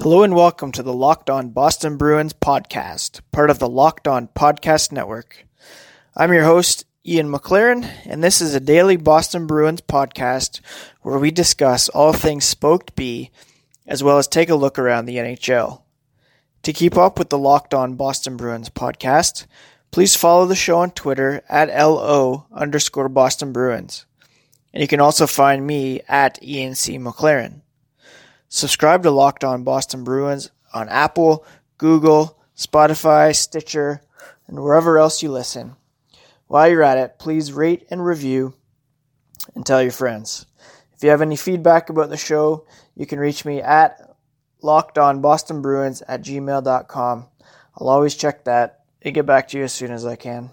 Hello and welcome to the Locked On Boston Bruins podcast, part of the Locked On Podcast Network. I'm your host, Ian McLaren, and this is a daily Boston Bruins podcast where we discuss all things Spoked B, as well as take a look around the NHL. To keep up with the Locked On Boston Bruins podcast, please follow the show on Twitter at LO underscore Boston Bruins. And you can also find me at Ian C. McLaren. Subscribe to Locked On Boston Bruins on Apple, Google, Spotify, Stitcher, and wherever else you listen. While you're at it, please rate and review and tell your friends. If you have any feedback about the show, you can reach me at lockedonbostonbruins at gmail.com. I'll always check that and get back to you as soon as I can.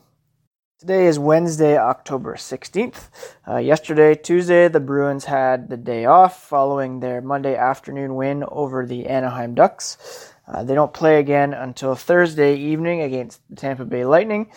Today is Wednesday, October 16th. Uh, yesterday, Tuesday, the Bruins had the day off following their Monday afternoon win over the Anaheim Ducks. Uh, they don't play again until Thursday evening against the Tampa Bay Lightning.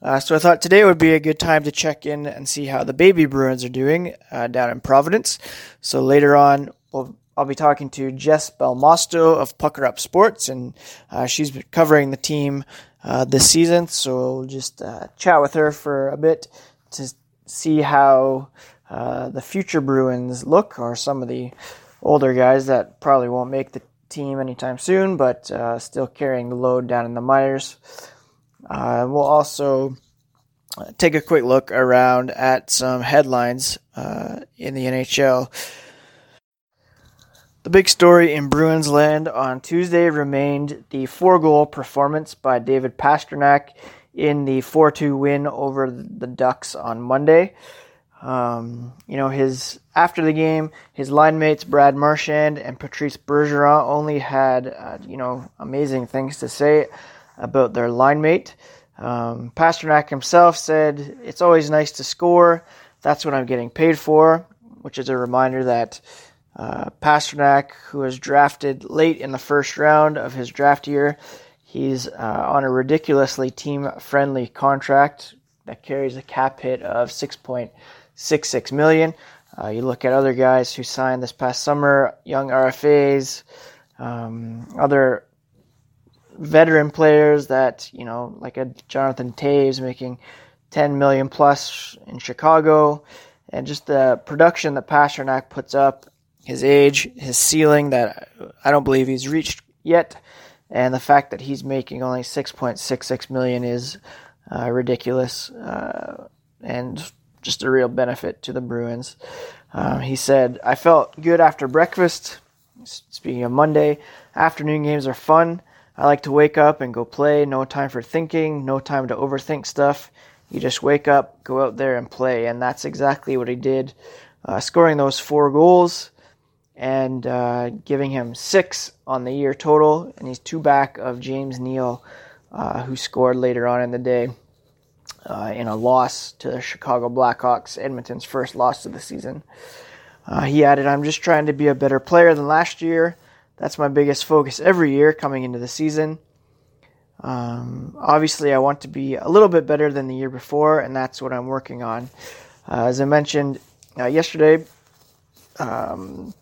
Uh, so I thought today would be a good time to check in and see how the baby Bruins are doing uh, down in Providence. So later on, we'll, I'll be talking to Jess Belmosto of Pucker Up Sports, and uh, she's covering the team uh, this season. So we'll just uh, chat with her for a bit to see how uh, the future Bruins look, or some of the older guys that probably won't make the team anytime soon, but uh, still carrying the load down in the minors. Uh, we'll also take a quick look around at some headlines in the NHL. The big story in Bruins land on Tuesday remained the four goal performance by David Pastrnak in the 4 2 win over the Ducks on Monday. Um, you know, his after the game, his line mates Brad Marchand and Patrice Bergeron only had, uh, you know, amazing things to say about their line mate. Um, Pastrnak himself said, It's always nice to score. That's what I'm getting paid for, which is a reminder that uh, Pastrnak, who was drafted late in the first round of his draft year, he's uh, on a ridiculously team-friendly contract that carries a cap hit of 6.66 million. Uh, you look at other guys who signed this past summer, young RFAs, um, other veteran players that you know, like a Jonathan Toews making 10 million plus in Chicago, and just the production that Pastrnak puts up his age, his ceiling that I don't believe he's reached yet, and the fact that he's making only 6.66 million is uh, ridiculous uh, and just a real benefit to the Bruins. Um, he said, "I felt good after breakfast." Speaking of Monday, afternoon games are fun. I like to wake up and go play. No time for thinking. No time to overthink stuff. You just wake up, go out there, and play, and that's exactly what he did. Uh, scoring those four goals and uh, giving him six on the year total, and he's two back of James Neal, uh, who scored later on in the day uh, in a loss to the Chicago Blackhawks, Edmonton's first loss of the season. Uh, he added, "I'm just trying to be a better player than last year. That's my biggest focus every year coming into the season." Um, obviously, I want to be a little bit better than the year before, and that's what I'm working on. Uh, as I mentioned uh, yesterday, um,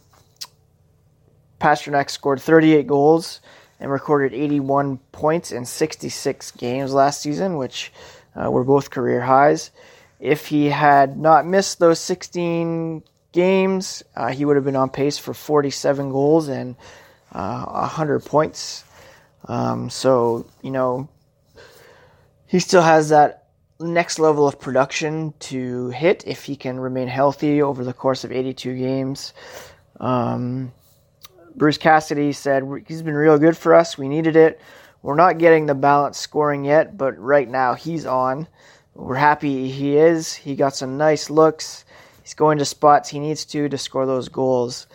Pastrnak scored 38 goals and recorded 81 points in 66 games last season, which uh, were both career highs. If he had not missed those 16 games, uh, he would have been on pace for 47 goals and uh, 100 points. Um, so, you know, he still has that next level of production to hit if he can remain healthy over the course of 82 games. Um, Bruce Cassidy said he's been real good for us. We needed it. We're not getting the balance scoring yet, but right now he's on. We're happy he is. He got some nice looks. He's going to spots he needs to to score those goals.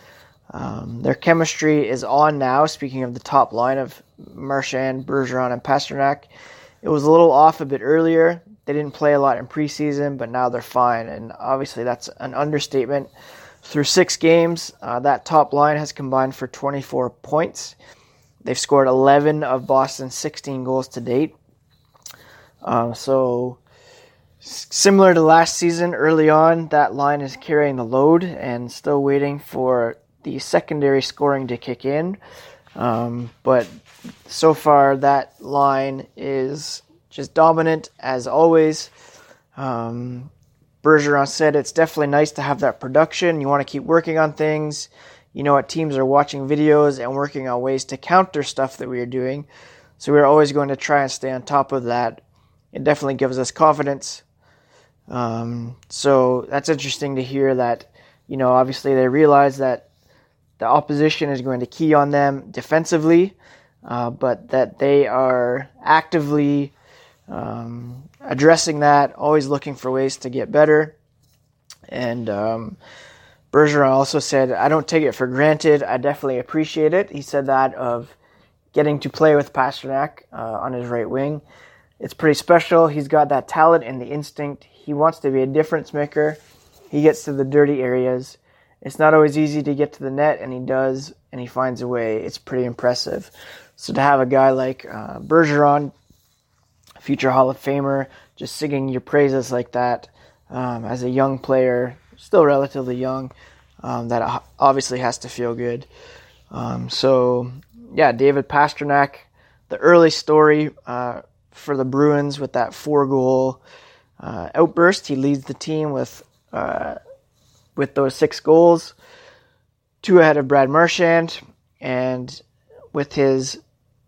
Um, their chemistry is on now. Speaking of the top line of Marchand, Bergeron, and Pastrnak, it was a little off a bit earlier. They didn't play a lot in preseason, but now they're fine, and obviously that's an understatement. Through six games, uh, that top line has combined for 24 points. They've scored 11 of Boston's 16 goals to date. Um, so, similar to last season, early on, that line is carrying the load and still waiting for the secondary scoring to kick in. Um, but so far, that line is just dominant as always. Um, Bergeron said it's definitely nice to have that production. You want to keep working on things. You know what? Teams are watching videos and working on ways to counter stuff that we are doing. So we're always going to try and stay on top of that. It definitely gives us confidence. Um, so that's interesting to hear that, you know, obviously they realize that the opposition is going to key on them defensively, uh, but that they are actively um, addressing that, always looking for ways to get better. And um, Bergeron also said, I don't take it for granted. I definitely appreciate it. He said that of getting to play with Pastrnak uh, on his right wing. It's pretty special. He's got that talent and the instinct. He wants to be a difference maker. He gets to the dirty areas. It's not always easy to get to the net, and he does, and he finds a way. It's pretty impressive. So to have a guy like uh, Bergeron, future Hall of Famer, just singing your praises like that um, as a young player, still relatively young, um, that obviously has to feel good. Um, so, yeah, David Pastrnak, the early story uh, for the Bruins with that four goal uh, outburst. He leads the team with uh, with those six goals, two ahead of Brad Marchand, and with his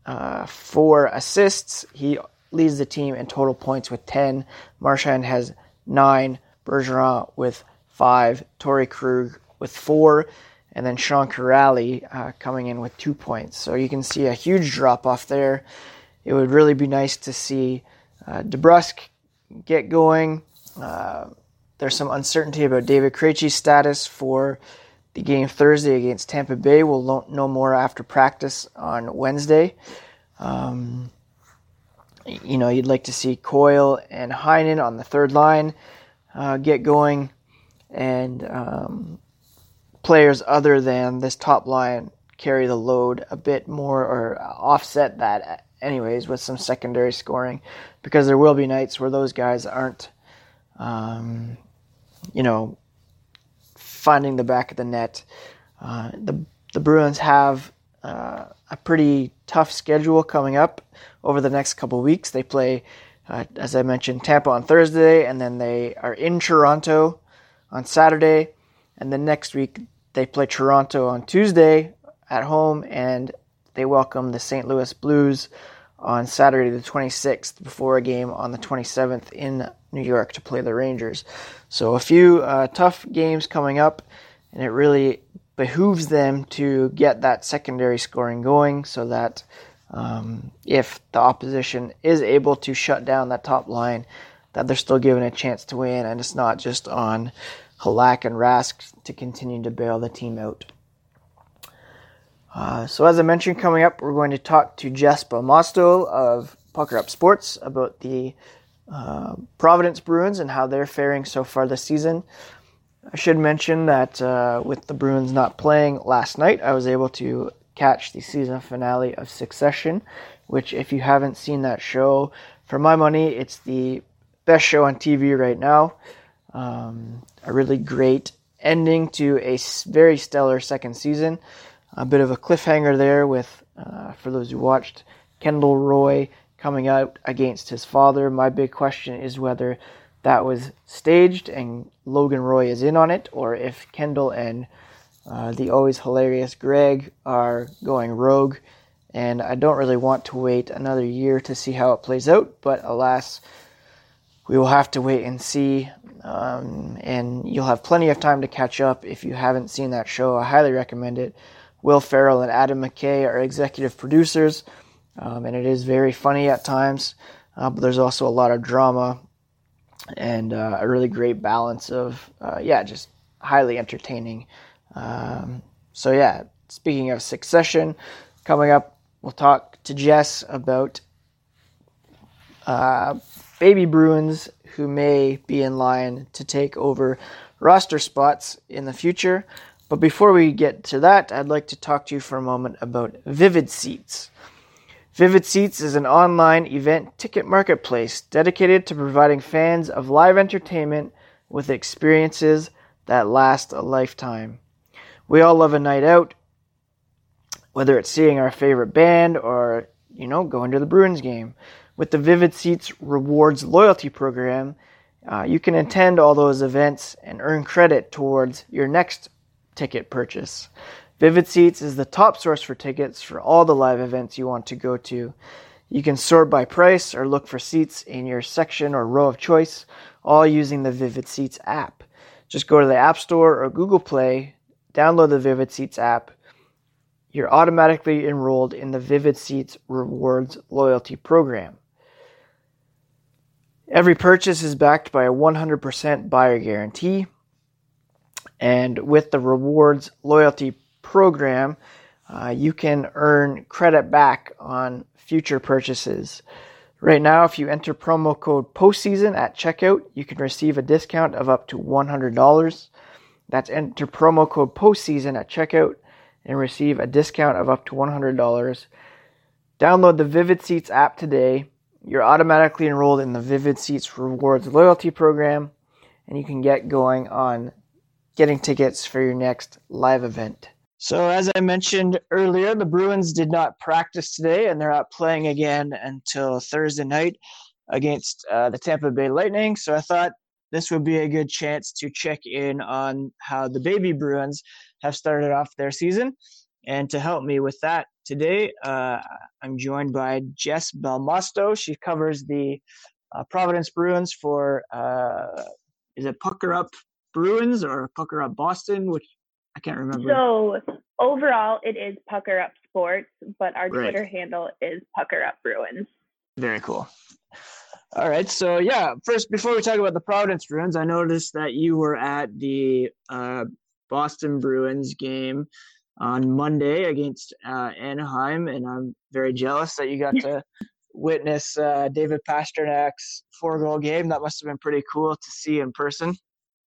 uh, four assists, he leads the team in total points with 10. Marchand has nine, Bergeron with five, Torey Krug with four, and then Sean Kuraly uh, coming in with two points. So you can see a huge drop off there. It would really be nice to see uh, DeBrusk get going. Uh, there's some uncertainty about David Krejci's status for the game Thursday against Tampa Bay. We'll know more after practice on Wednesday. Um, you know, you'd like to see Coyle and Heinen on the third line uh, get going, and um, players other than this top line carry the load a bit more or offset that, anyways, with some secondary scoring, because there will be nights where those guys aren't, um, you know, finding the back of the net. Uh, the the Bruins have uh, a pretty tough schedule coming up over the next couple weeks. They play, uh, as I mentioned, Tampa on Thursday, and then they are in Toronto on Saturday, and then next week they play Toronto on Tuesday at home, and they welcome the St. Louis Blues on Saturday the 26th before a game on the 27th in New York to play the Rangers. So a few uh, tough games coming up, and it really behooves them to get that secondary scoring going so that um, if the opposition is able to shut down that top line, that they're still given a chance to win, and it's not just on Halak and Rask to continue to bail the team out. Uh, so, as I mentioned, coming up, we're going to talk to Jess Belmosto of Pucker Up Sports about the uh, Providence Bruins and how they're faring so far this season. I should mention that uh, with the Bruins not playing last night, I was able to catch the season finale of Succession, which, if you haven't seen that show, for my money, it's the best show on TV right now. Um, a really great ending to a very stellar second season. A bit of a cliffhanger there with, uh, for those who watched, Kendall Roy coming out against his father. My big question is whether that was staged and Logan Roy is in on it, or if Kendall and uh, the always hilarious Greg are going rogue, and I don't really want to wait another year to see how it plays out, but alas, we will have to wait and see. Um, and you'll have plenty of time to catch up if you haven't seen that show. I highly recommend it. Will Ferrell and Adam McKay are executive producers, um, and it is very funny at times, uh, but there's also a lot of drama and uh, a really great balance of, uh, yeah, just highly entertaining um, so yeah, speaking of succession, coming up, we'll talk to Jess about uh, baby Bruins who may be in line to take over roster spots in the future. But before we get to that, I'd like to talk to you for a moment about Vivid Seats. Vivid Seats is an online event ticket marketplace dedicated to providing fans of live entertainment with experiences that last a lifetime. We all love a night out, whether it's seeing our favorite band or, you know, going to the Bruins game. With the Vivid Seats Rewards loyalty program, uh, you can attend all those events and earn credit towards your next ticket purchase. Vivid Seats is the top source for tickets for all the live events you want to go to. You can sort by price or look for seats in your section or row of choice, all using the Vivid Seats app. Just go to the App Store or Google Play, download the Vivid Seats app. You're automatically enrolled in the Vivid Seats Rewards loyalty program. Every purchase is backed by a 100% buyer guarantee. And with the rewards loyalty program, uh, you can earn credit back on future purchases. Right now, if you enter promo code postseason at checkout, you can receive a discount of up to $100. That's enter promo code postseason at checkout and receive a discount of up to $100. Download the Vivid Seats app today you're automatically enrolled in the Vivid Seats Rewards loyalty program, and you can get going on getting tickets for your next live event. So, as I mentioned earlier, the Bruins did not practice today, and they're not playing again until Thursday night against uh, the Tampa Bay Lightning. So, I thought this would be a good chance to check in on how the baby Bruins have started off their season. And to help me with that today, uh, I'm joined by Jess Belmosto. She covers the uh, Providence Bruins for, uh, is it Pucker Up Bruins or Pucker Up Boston? Which I can't remember. So overall, it is Pucker Up Sports, but our right. Twitter handle is Pucker Up Bruins. Very cool. All right, so yeah, first before we talk about the Providence Bruins, I noticed that you were at the uh, Boston Bruins game on Monday against uh, Anaheim, and I'm very jealous that you got to witness uh, David Pastrnak's four goal game. That must have been pretty cool to see in person.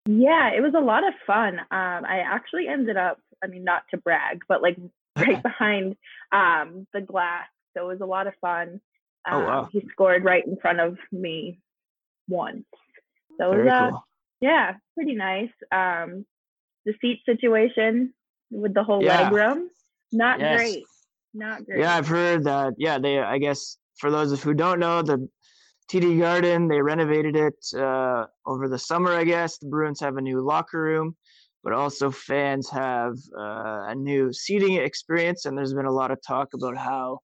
Yeah, it was a lot of fun. Um, I actually ended up, I mean, not to brag, but like right behind um, the glass. So it was a lot of fun. Um, oh, wow. He scored right in front of me once. So it was, uh, cool. yeah, pretty nice. Um, the seat situation with the whole yeah. leg room. Not yes. great. Not great. Yeah, I've heard that. Yeah, they. I guess for those of who don't know, the TD Garden they renovated it uh, over the summer. I guess the Bruins have a new locker room, but also fans have uh, a new seating experience. And there's been a lot of talk about how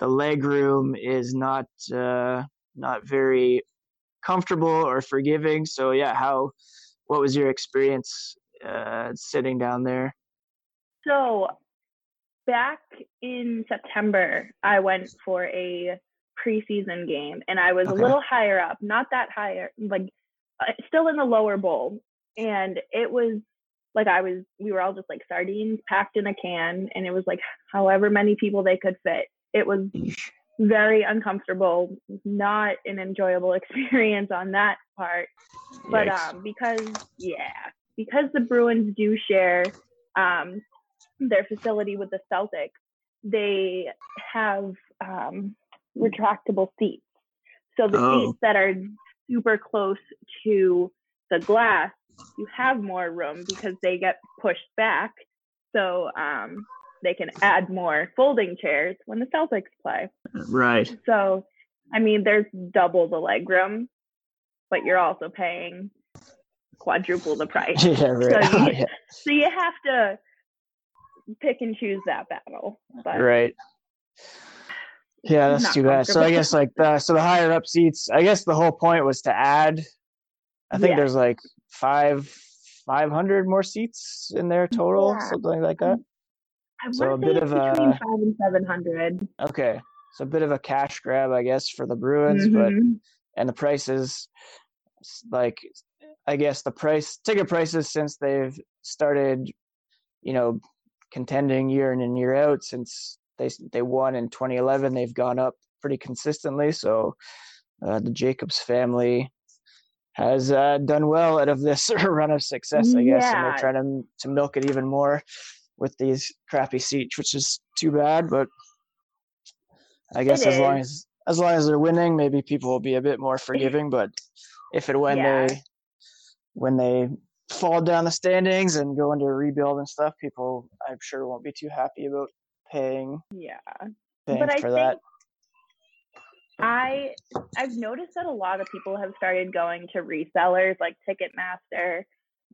the leg room is not uh, not very comfortable or forgiving. So yeah, how what was your experience uh, sitting down there? So back in September, I went for a preseason game and I was okay. a little higher up, not that higher, like uh, still in the lower bowl. And it was like I was, we were all just like sardines packed in a can, and it was like however many people they could fit. It was very uncomfortable, not an enjoyable experience on that part. But um, because, yeah, because the Bruins do share um, their facility with the Celtics, they have um, retractable seats. So the oh. seats that are super close to the glass, you have more room because they get pushed back. So um, they can add more folding chairs when the Celtics play. Right. So, I mean, there's double the leg room, but you're also paying quadruple the price. Yeah, right. So you, oh, yeah. so you have to pick and choose that battle. But right. Yeah, that's too bad. So I guess like the so the higher up seats. I guess the whole point was to add. I think yeah. there's like five five hundred more seats in there total, yeah. something like that. So a bit of a five and seven hundred. Okay, so a bit of a cash grab, I guess, for the Bruins, mm-hmm. but and the prices, like, I guess the price ticket prices since they've started, you know, contending year in and year out since they they won in 2011. They've gone up pretty consistently. So uh, the Jacobs family has uh, done well out of this run of success, I guess, yeah. and they're trying to to milk it even more with these crappy seats, which is too bad. But I guess it as is. long as as long as they're winning, maybe people will be a bit more forgiving. But if and when yeah. they when they fall down the standings and go into a rebuild and stuff, people I'm sure won't be too happy about paying. Yeah, paying but I for think that. I I've noticed that a lot of people have started going to resellers like Ticketmaster.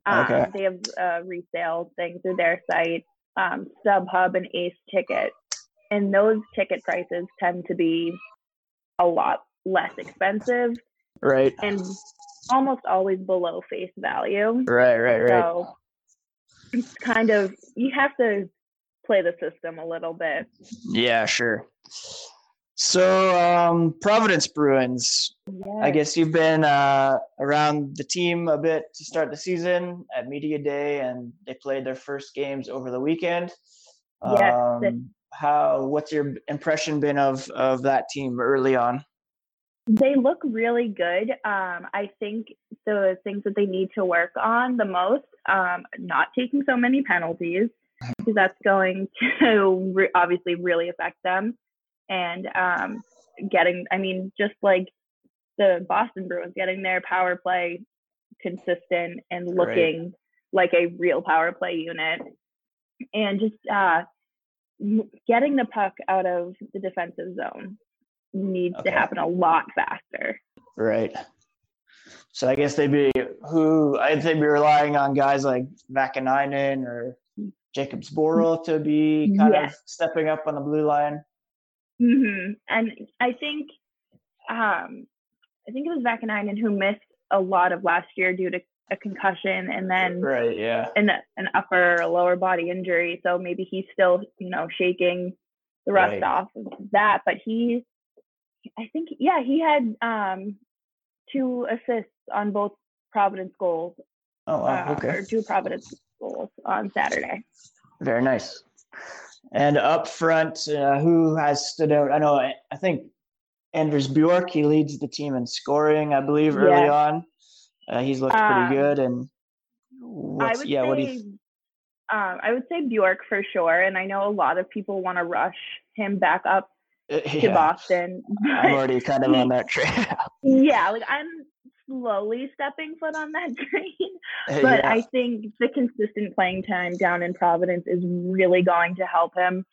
Um, Okay. They have uh, resale things through their site, um, StubHub and Ace Ticket, and those ticket prices tend to be a lot less expensive Right, and almost always below face value. right, right, right. So it's kind of you have to play the system a little bit. Yeah, sure. So, um, Providence Bruins. I guess you've been uh, around the team a bit to start the season at media day, and they played their first games over the weekend. Yes, Um, how? What's your impression been of of that team early on? They look really good. Um, I think the things that they need to work on the most, um, not taking so many penalties, because that's going to re- obviously really affect them. And um, getting, I mean, just like the Boston Bruins, getting their power play consistent and Right. looking like a real power play unit. And just uh, getting the puck out of the defensive zone needs Okay. to happen a lot faster. Right. So I guess they'd be who I'd say be relying on guys like Vaakanainen or Jakub Zboril to be kind of stepping up on the blue line. Hmm And I think, um, I think it was Vaakanainen who missed a lot of last year due to a concussion and then Right. Yeah. an an upper or lower body injury. So maybe he's still, you know, shaking the rust Right. off of that. But he, I think, yeah, he had um, two assists on both Providence goals, Oh wow. uh, okay. or two Providence goals on Saturday. Very nice. And up front, uh, who has stood out? I know. I, I think Anders Bjork. He leads the team in scoring, I believe, early Yeah. on. Uh, he's looked pretty Um, good. And I what's would yeah? say, What do you? um, I would say Bjork for sure, and I know a lot of people want to rush him back up uh, to yeah, Boston. I'm already kind of on that train. yeah, like I'm slowly stepping foot on that train, but yeah. I think the consistent playing time down in Providence is really going to help him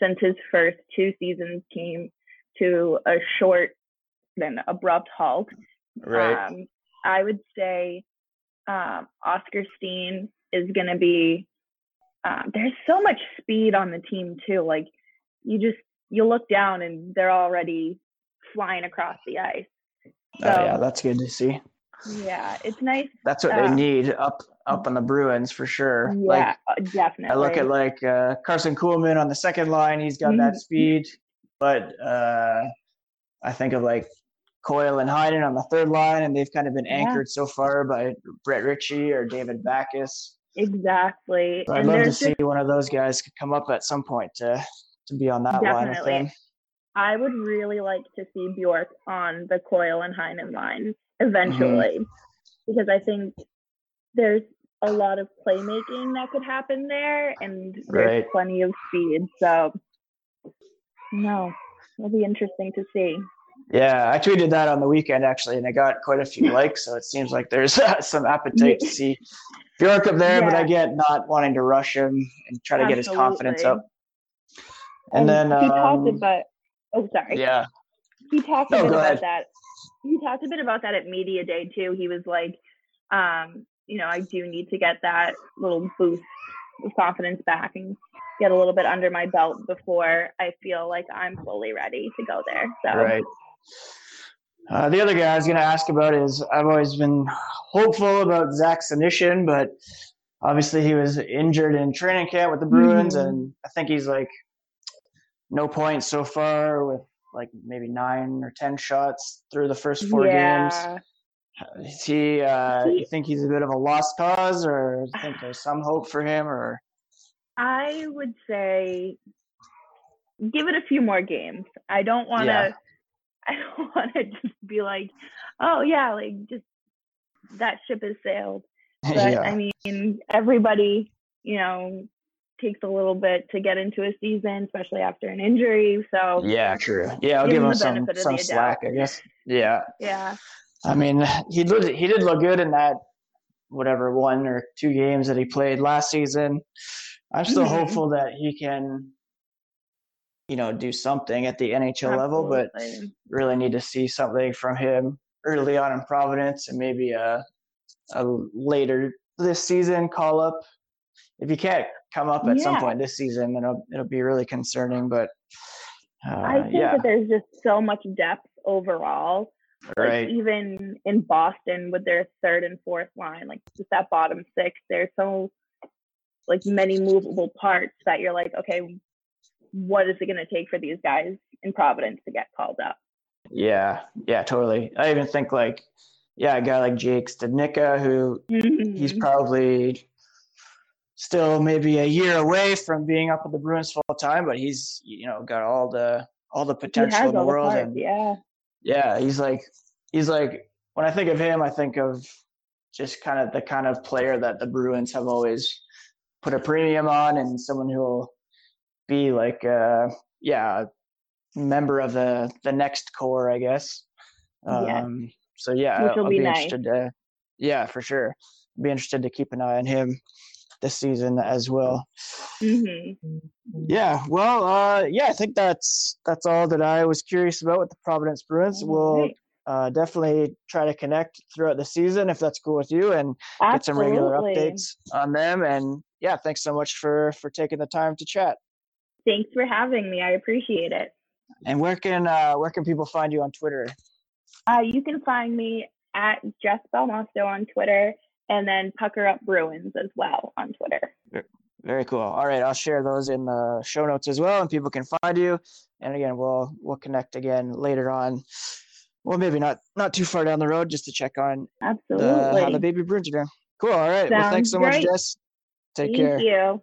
since his first two seasons came to a short then abrupt halt. right. Um, I would say um, Oscar Steen is going to be. Um, there's so much speed on the team too. Like you just you look down and they're already flying across the ice. Oh yeah, that's good to see. Yeah, it's nice. That's what they um, need up up on the Bruins for sure. Yeah, Like uh, definitely. I look at like uh, Karson Kuhlman on the second line. He's got that Mhm. speed, but uh, I think of like Coyle and Heinen on the third line, and they've kind of been Yeah. anchored so far by Brett Ritchie or David Backes. exactly. So I'd and love to there's see one of those guys come up at some point to to be on that line with Definitely. I would really like to see Bjork on the Coyle and Heinen line eventually, Mm-hmm. because I think there's a lot of playmaking that could happen there, and there's Right. plenty of speed. So, no, it'll be interesting to see. Yeah, I tweeted that on the weekend actually, and I got quite a few likes. So it seems like there's some appetite to see Bjork up there, but I get not wanting to rush him and try to get his confidence up. Absolutely. And then he talked um, about. Oh, sorry. yeah, he talked No, a bit about ahead. that. He talked a bit about that at media day too. He was like, um, you know, I do need to get that little boost of confidence back and get a little bit under my belt before I feel like I'm fully ready to go there. So right. Uh, the other guy I was going to ask about is I've always been hopeful about Zach Senyshyn, but obviously he was injured in training camp with the Bruins, Mhm. and I think he's like no points so far with like maybe nine or ten shots through the first four games. yeah. Is he? Uh, He- you think he's a bit of a lost cause, or you think there's some hope for him? Or I would say give it a few more games. I don't want to. Yeah. I don't want to just be like, oh yeah, like just that ship has sailed. But yeah, I mean, everybody, you know, takes a little bit to get into a season, especially after an injury. So yeah, true. Yeah, I'll Give give him him some some slack, doubt. I guess. Yeah, yeah, I mean, he did he did look good in that whatever one or two games that he played last season. I'm still Mhm. hopeful that he can you know, do something at the NHL Absolutely. level, but really need to see something from him early on in Providence and maybe a, a later this season call up. If you can't come up at yeah. some point this season, then it'll, it'll be really concerning. But uh, I think yeah. that there's just so much depth overall. Right. Like even in Boston with their third and fourth line, like just that bottom six, there's so like many movable parts that you're like, okay, what is it going to take for these guys in Providence to get called up? Yeah, yeah, totally. I even think like, yeah, a guy like Jake Studnicka, who mm-hmm. he's probably still maybe a year away from being up with the Bruins full time, but he's you know got all the all the potential in the world. The and yeah, yeah, he's like he's like when I think of him, I think of just kind of the kind of player that the Bruins have always put a premium on, and someone who'll be like, uh, yeah, member of the the next core, I guess. Um, So yeah, Which I'll, I'll be, be nice. interested to, yeah, for sure. Be interested to keep an eye on him this season as well. Mm-hmm. Yeah, well, uh, yeah, I think that's that's all that I was curious about with the Providence Bruins. We'll uh, definitely try to connect throughout the season if that's cool with you, and Absolutely. get some regular updates on them. And yeah, thanks so much for for taking the time to chat. Thanks for having me. I appreciate it. And where can uh, where can people find you on Twitter? Uh, you can find me at Jess Belmosto on Twitter, and then Pucker Up Bruins as well on Twitter. Very cool. All right, I'll share those in the show notes as well, and people can find you. And again, we'll we'll connect again later on. Well, maybe not not too far down the road, just to check on absolutely the, how the baby Bruins are doing. Cool. All right. Sounds well, thanks so great. much, Jess. Take Thank care. Thank you.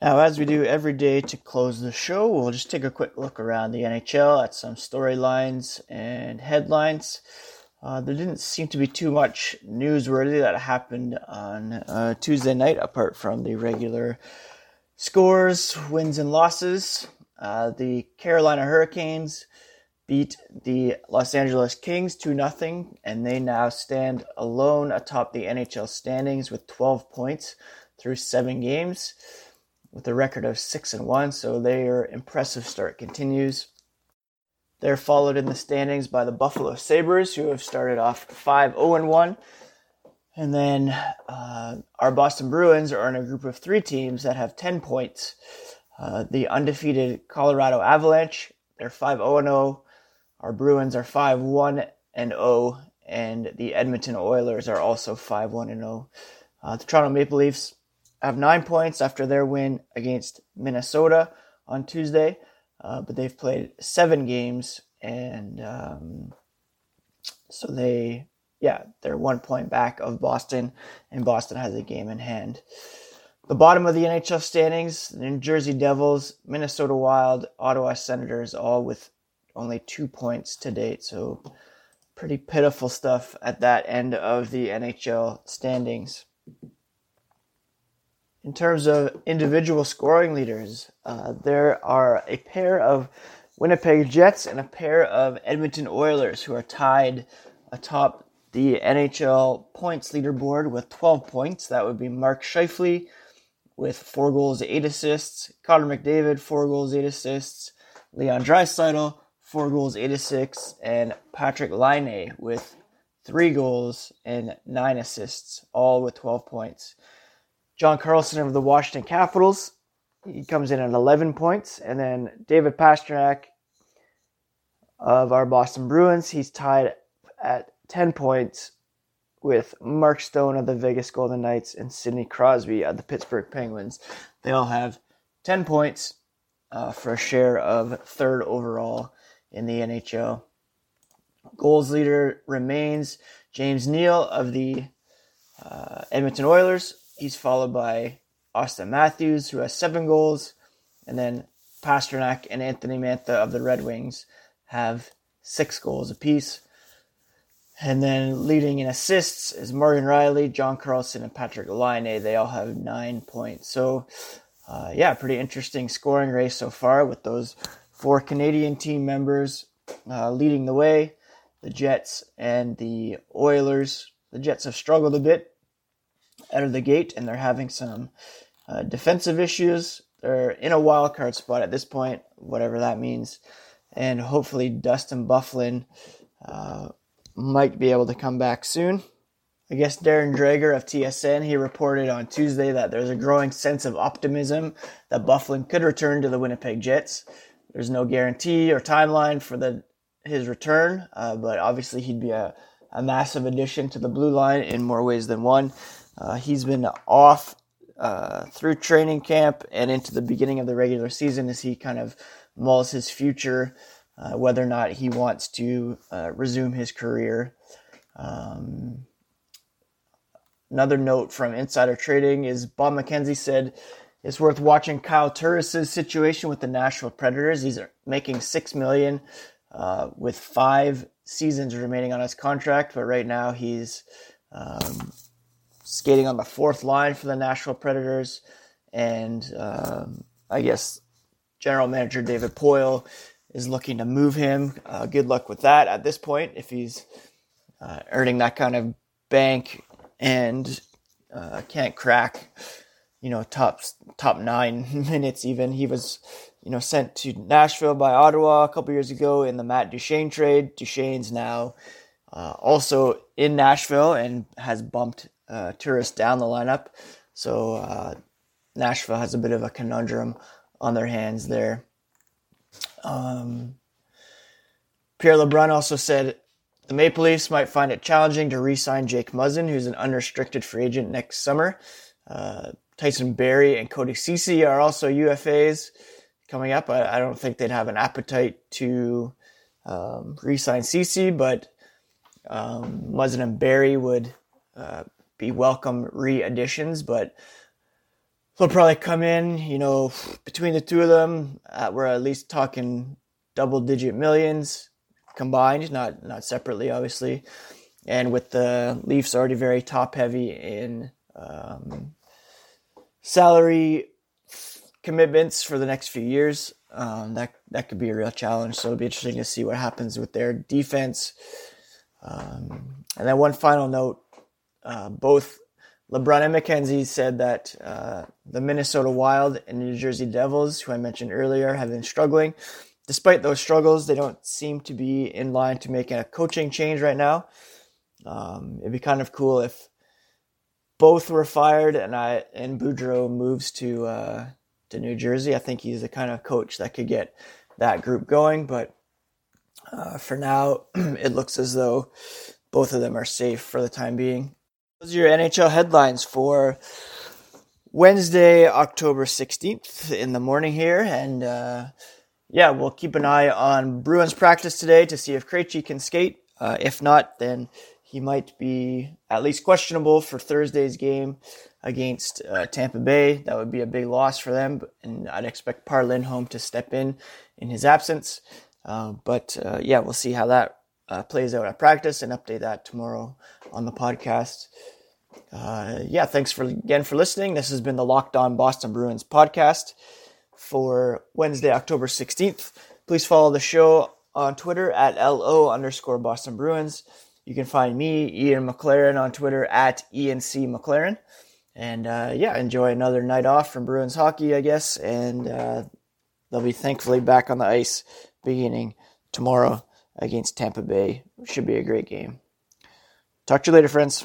Now, as we do every day to close the show, we'll just take a quick look around the NHL at some storylines and headlines. Uh, there didn't seem to be too much newsworthy that happened on uh, Tuesday night, apart from the regular scores, wins, and losses. Uh, the Carolina Hurricanes beat the Los Angeles Kings 2 0, and they now stand alone atop the NHL standings with 12 points through seven games with a record of 6 and 1, so their impressive start continues. They're followed in the standings by the Buffalo Sabres, who have started off 5 0 1. And then uh, our Boston Bruins are in a group of three teams that have 10 points. Uh, the undefeated Colorado Avalanche, they're 5 0 0. Our Bruins are 5 1 and 0. And the Edmonton Oilers are also 5 1 and 0. Uh, the Toronto Maple Leafs have nine points after their win against Minnesota on Tuesday, uh, but they've played seven games, and um, so they, yeah, they're one point back of Boston, and Boston has a game in hand. The bottom of the NHL standings: the New Jersey Devils, Minnesota Wild, Ottawa Senators, all with only two points to date. So, pretty pitiful stuff at that end of the NHL standings. In terms of individual scoring leaders, uh, there are a pair of Winnipeg Jets and a pair of Edmonton Oilers who are tied atop the NHL points leaderboard with 12 points. That would be Mark Scheifele with four goals, eight assists. Connor McDavid, four goals, eight assists. Leon Draisaitl, four goals, eight assists, and Patrik Laine with three goals and nine assists, all with 12 points. John Carlson of the Washington Capitals, he comes in at 11 points. And then David Pastrnak of our Boston Bruins, he's tied at 10 points with Mark Stone of the Vegas Golden Knights and Sidney Crosby of the Pittsburgh Penguins. They all have 10 points uh, for a share of third overall in the NHL. Goals leader remains James Neal of the uh, Edmonton Oilers He's followed by Auston Matthews, who has seven goals, and then Pastrnak and Anthony Mantha of the Red Wings have six goals apiece. And then leading in assists is Morgan Rielly, John Carlson, and Patrik Laine. They all have nine points. So, uh, yeah, pretty interesting scoring race so far with those four Canadian team members uh, leading the way the Jets and the Oilers. The Jets have struggled a bit out of the gate, and they're having some uh, defensive issues. They're in a wild card spot at this point, whatever that means. And hopefully, Dustin Byfuglien uh, might be able to come back soon. I guess Darren Dreger of TSN, he reported on Tuesday that there's a growing sense of optimism that Byfuglien could return to the Winnipeg Jets. There's no guarantee or timeline for the his return, uh, but obviously he'd be a, a massive addition to the blue line in more ways than one. Uh, he's been off uh, through training camp and into the beginning of the regular season as he kind of mulls his future, uh, whether or not he wants to uh, resume his career. Um, another note from insider trading is Bob McKenzie said it's worth watching Kyle Turris' situation with the Nashville Predators. He's making six million uh, with five seasons remaining on his contract, but right now he's um, skating on the fourth line for the Nashville Predators, and um, I guess general manager David Poile is looking to move him. Uh, good luck with that at this point if he's uh, earning that kind of bank and uh, can't crack, you know, top top nine minutes even. He was you know, sent to Nashville by Ottawa a couple years ago in the Matt Duchene trade. Duchene's now uh, also in Nashville and has bumped uh, Turris down the lineup. So uh, Nashville has a bit of a conundrum on their hands there. Um, Pierre LeBrun also said the Maple Leafs might find it challenging to re-sign Jake Muzzin, who's an unrestricted free agent next summer. Uh, Tyson Barrie and Cody Ceci are also UFAs coming up. I, I don't think they'd have an appetite to um, re-sign Ceci, but um, Muzzin and Barrie would uh, be welcome re-additions. But they'll probably come in, you know, between the two of them, uh, we're at least talking double-digit millions combined, not not separately, obviously. And with the Leafs already very top-heavy in um, salary commitments for the next few years. Um, that that could be a real challenge. So it'll be interesting to see what happens with their defense. Um, and then one final note: uh, both LeBrun and McKenzie said that uh, the Minnesota Wild and New Jersey Devils, who I mentioned earlier, have been struggling. Despite those struggles, they don't seem to be in line to making a coaching change right now. Um, it'd be kind of cool if both were fired and I and Boudreau moves to uh, to New Jersey. I think he's the kind of coach that could get that group going. But uh, for now, it looks as though both of them are safe for the time being. Those are your NHL headlines for Wednesday, October 16th in the morning here. And uh, yeah, we'll keep an eye on Bruins practice today to see if Krejci can skate. Uh, if not, then he might be at least questionable for Thursday's game against uh, Tampa Bay. That would be a big loss for them, and I'd expect Par Lindholm to step in in his absence. Uh, but uh, yeah, we'll see how that uh, plays out at practice and update that tomorrow on the podcast. Uh, yeah, thanks for again for listening. This has been the Locked On Boston Bruins podcast for Wednesday, October 16th. Please follow the show on Twitter at LO underscore Boston Bruins. You can find me, Ian McLaren, on Twitter at Ian C. McLaren. And uh, yeah, enjoy another night off from Bruins hockey, I guess. And uh, they'll be thankfully back on the ice beginning tomorrow against Tampa Bay. Should be a great game. Talk to you later, friends.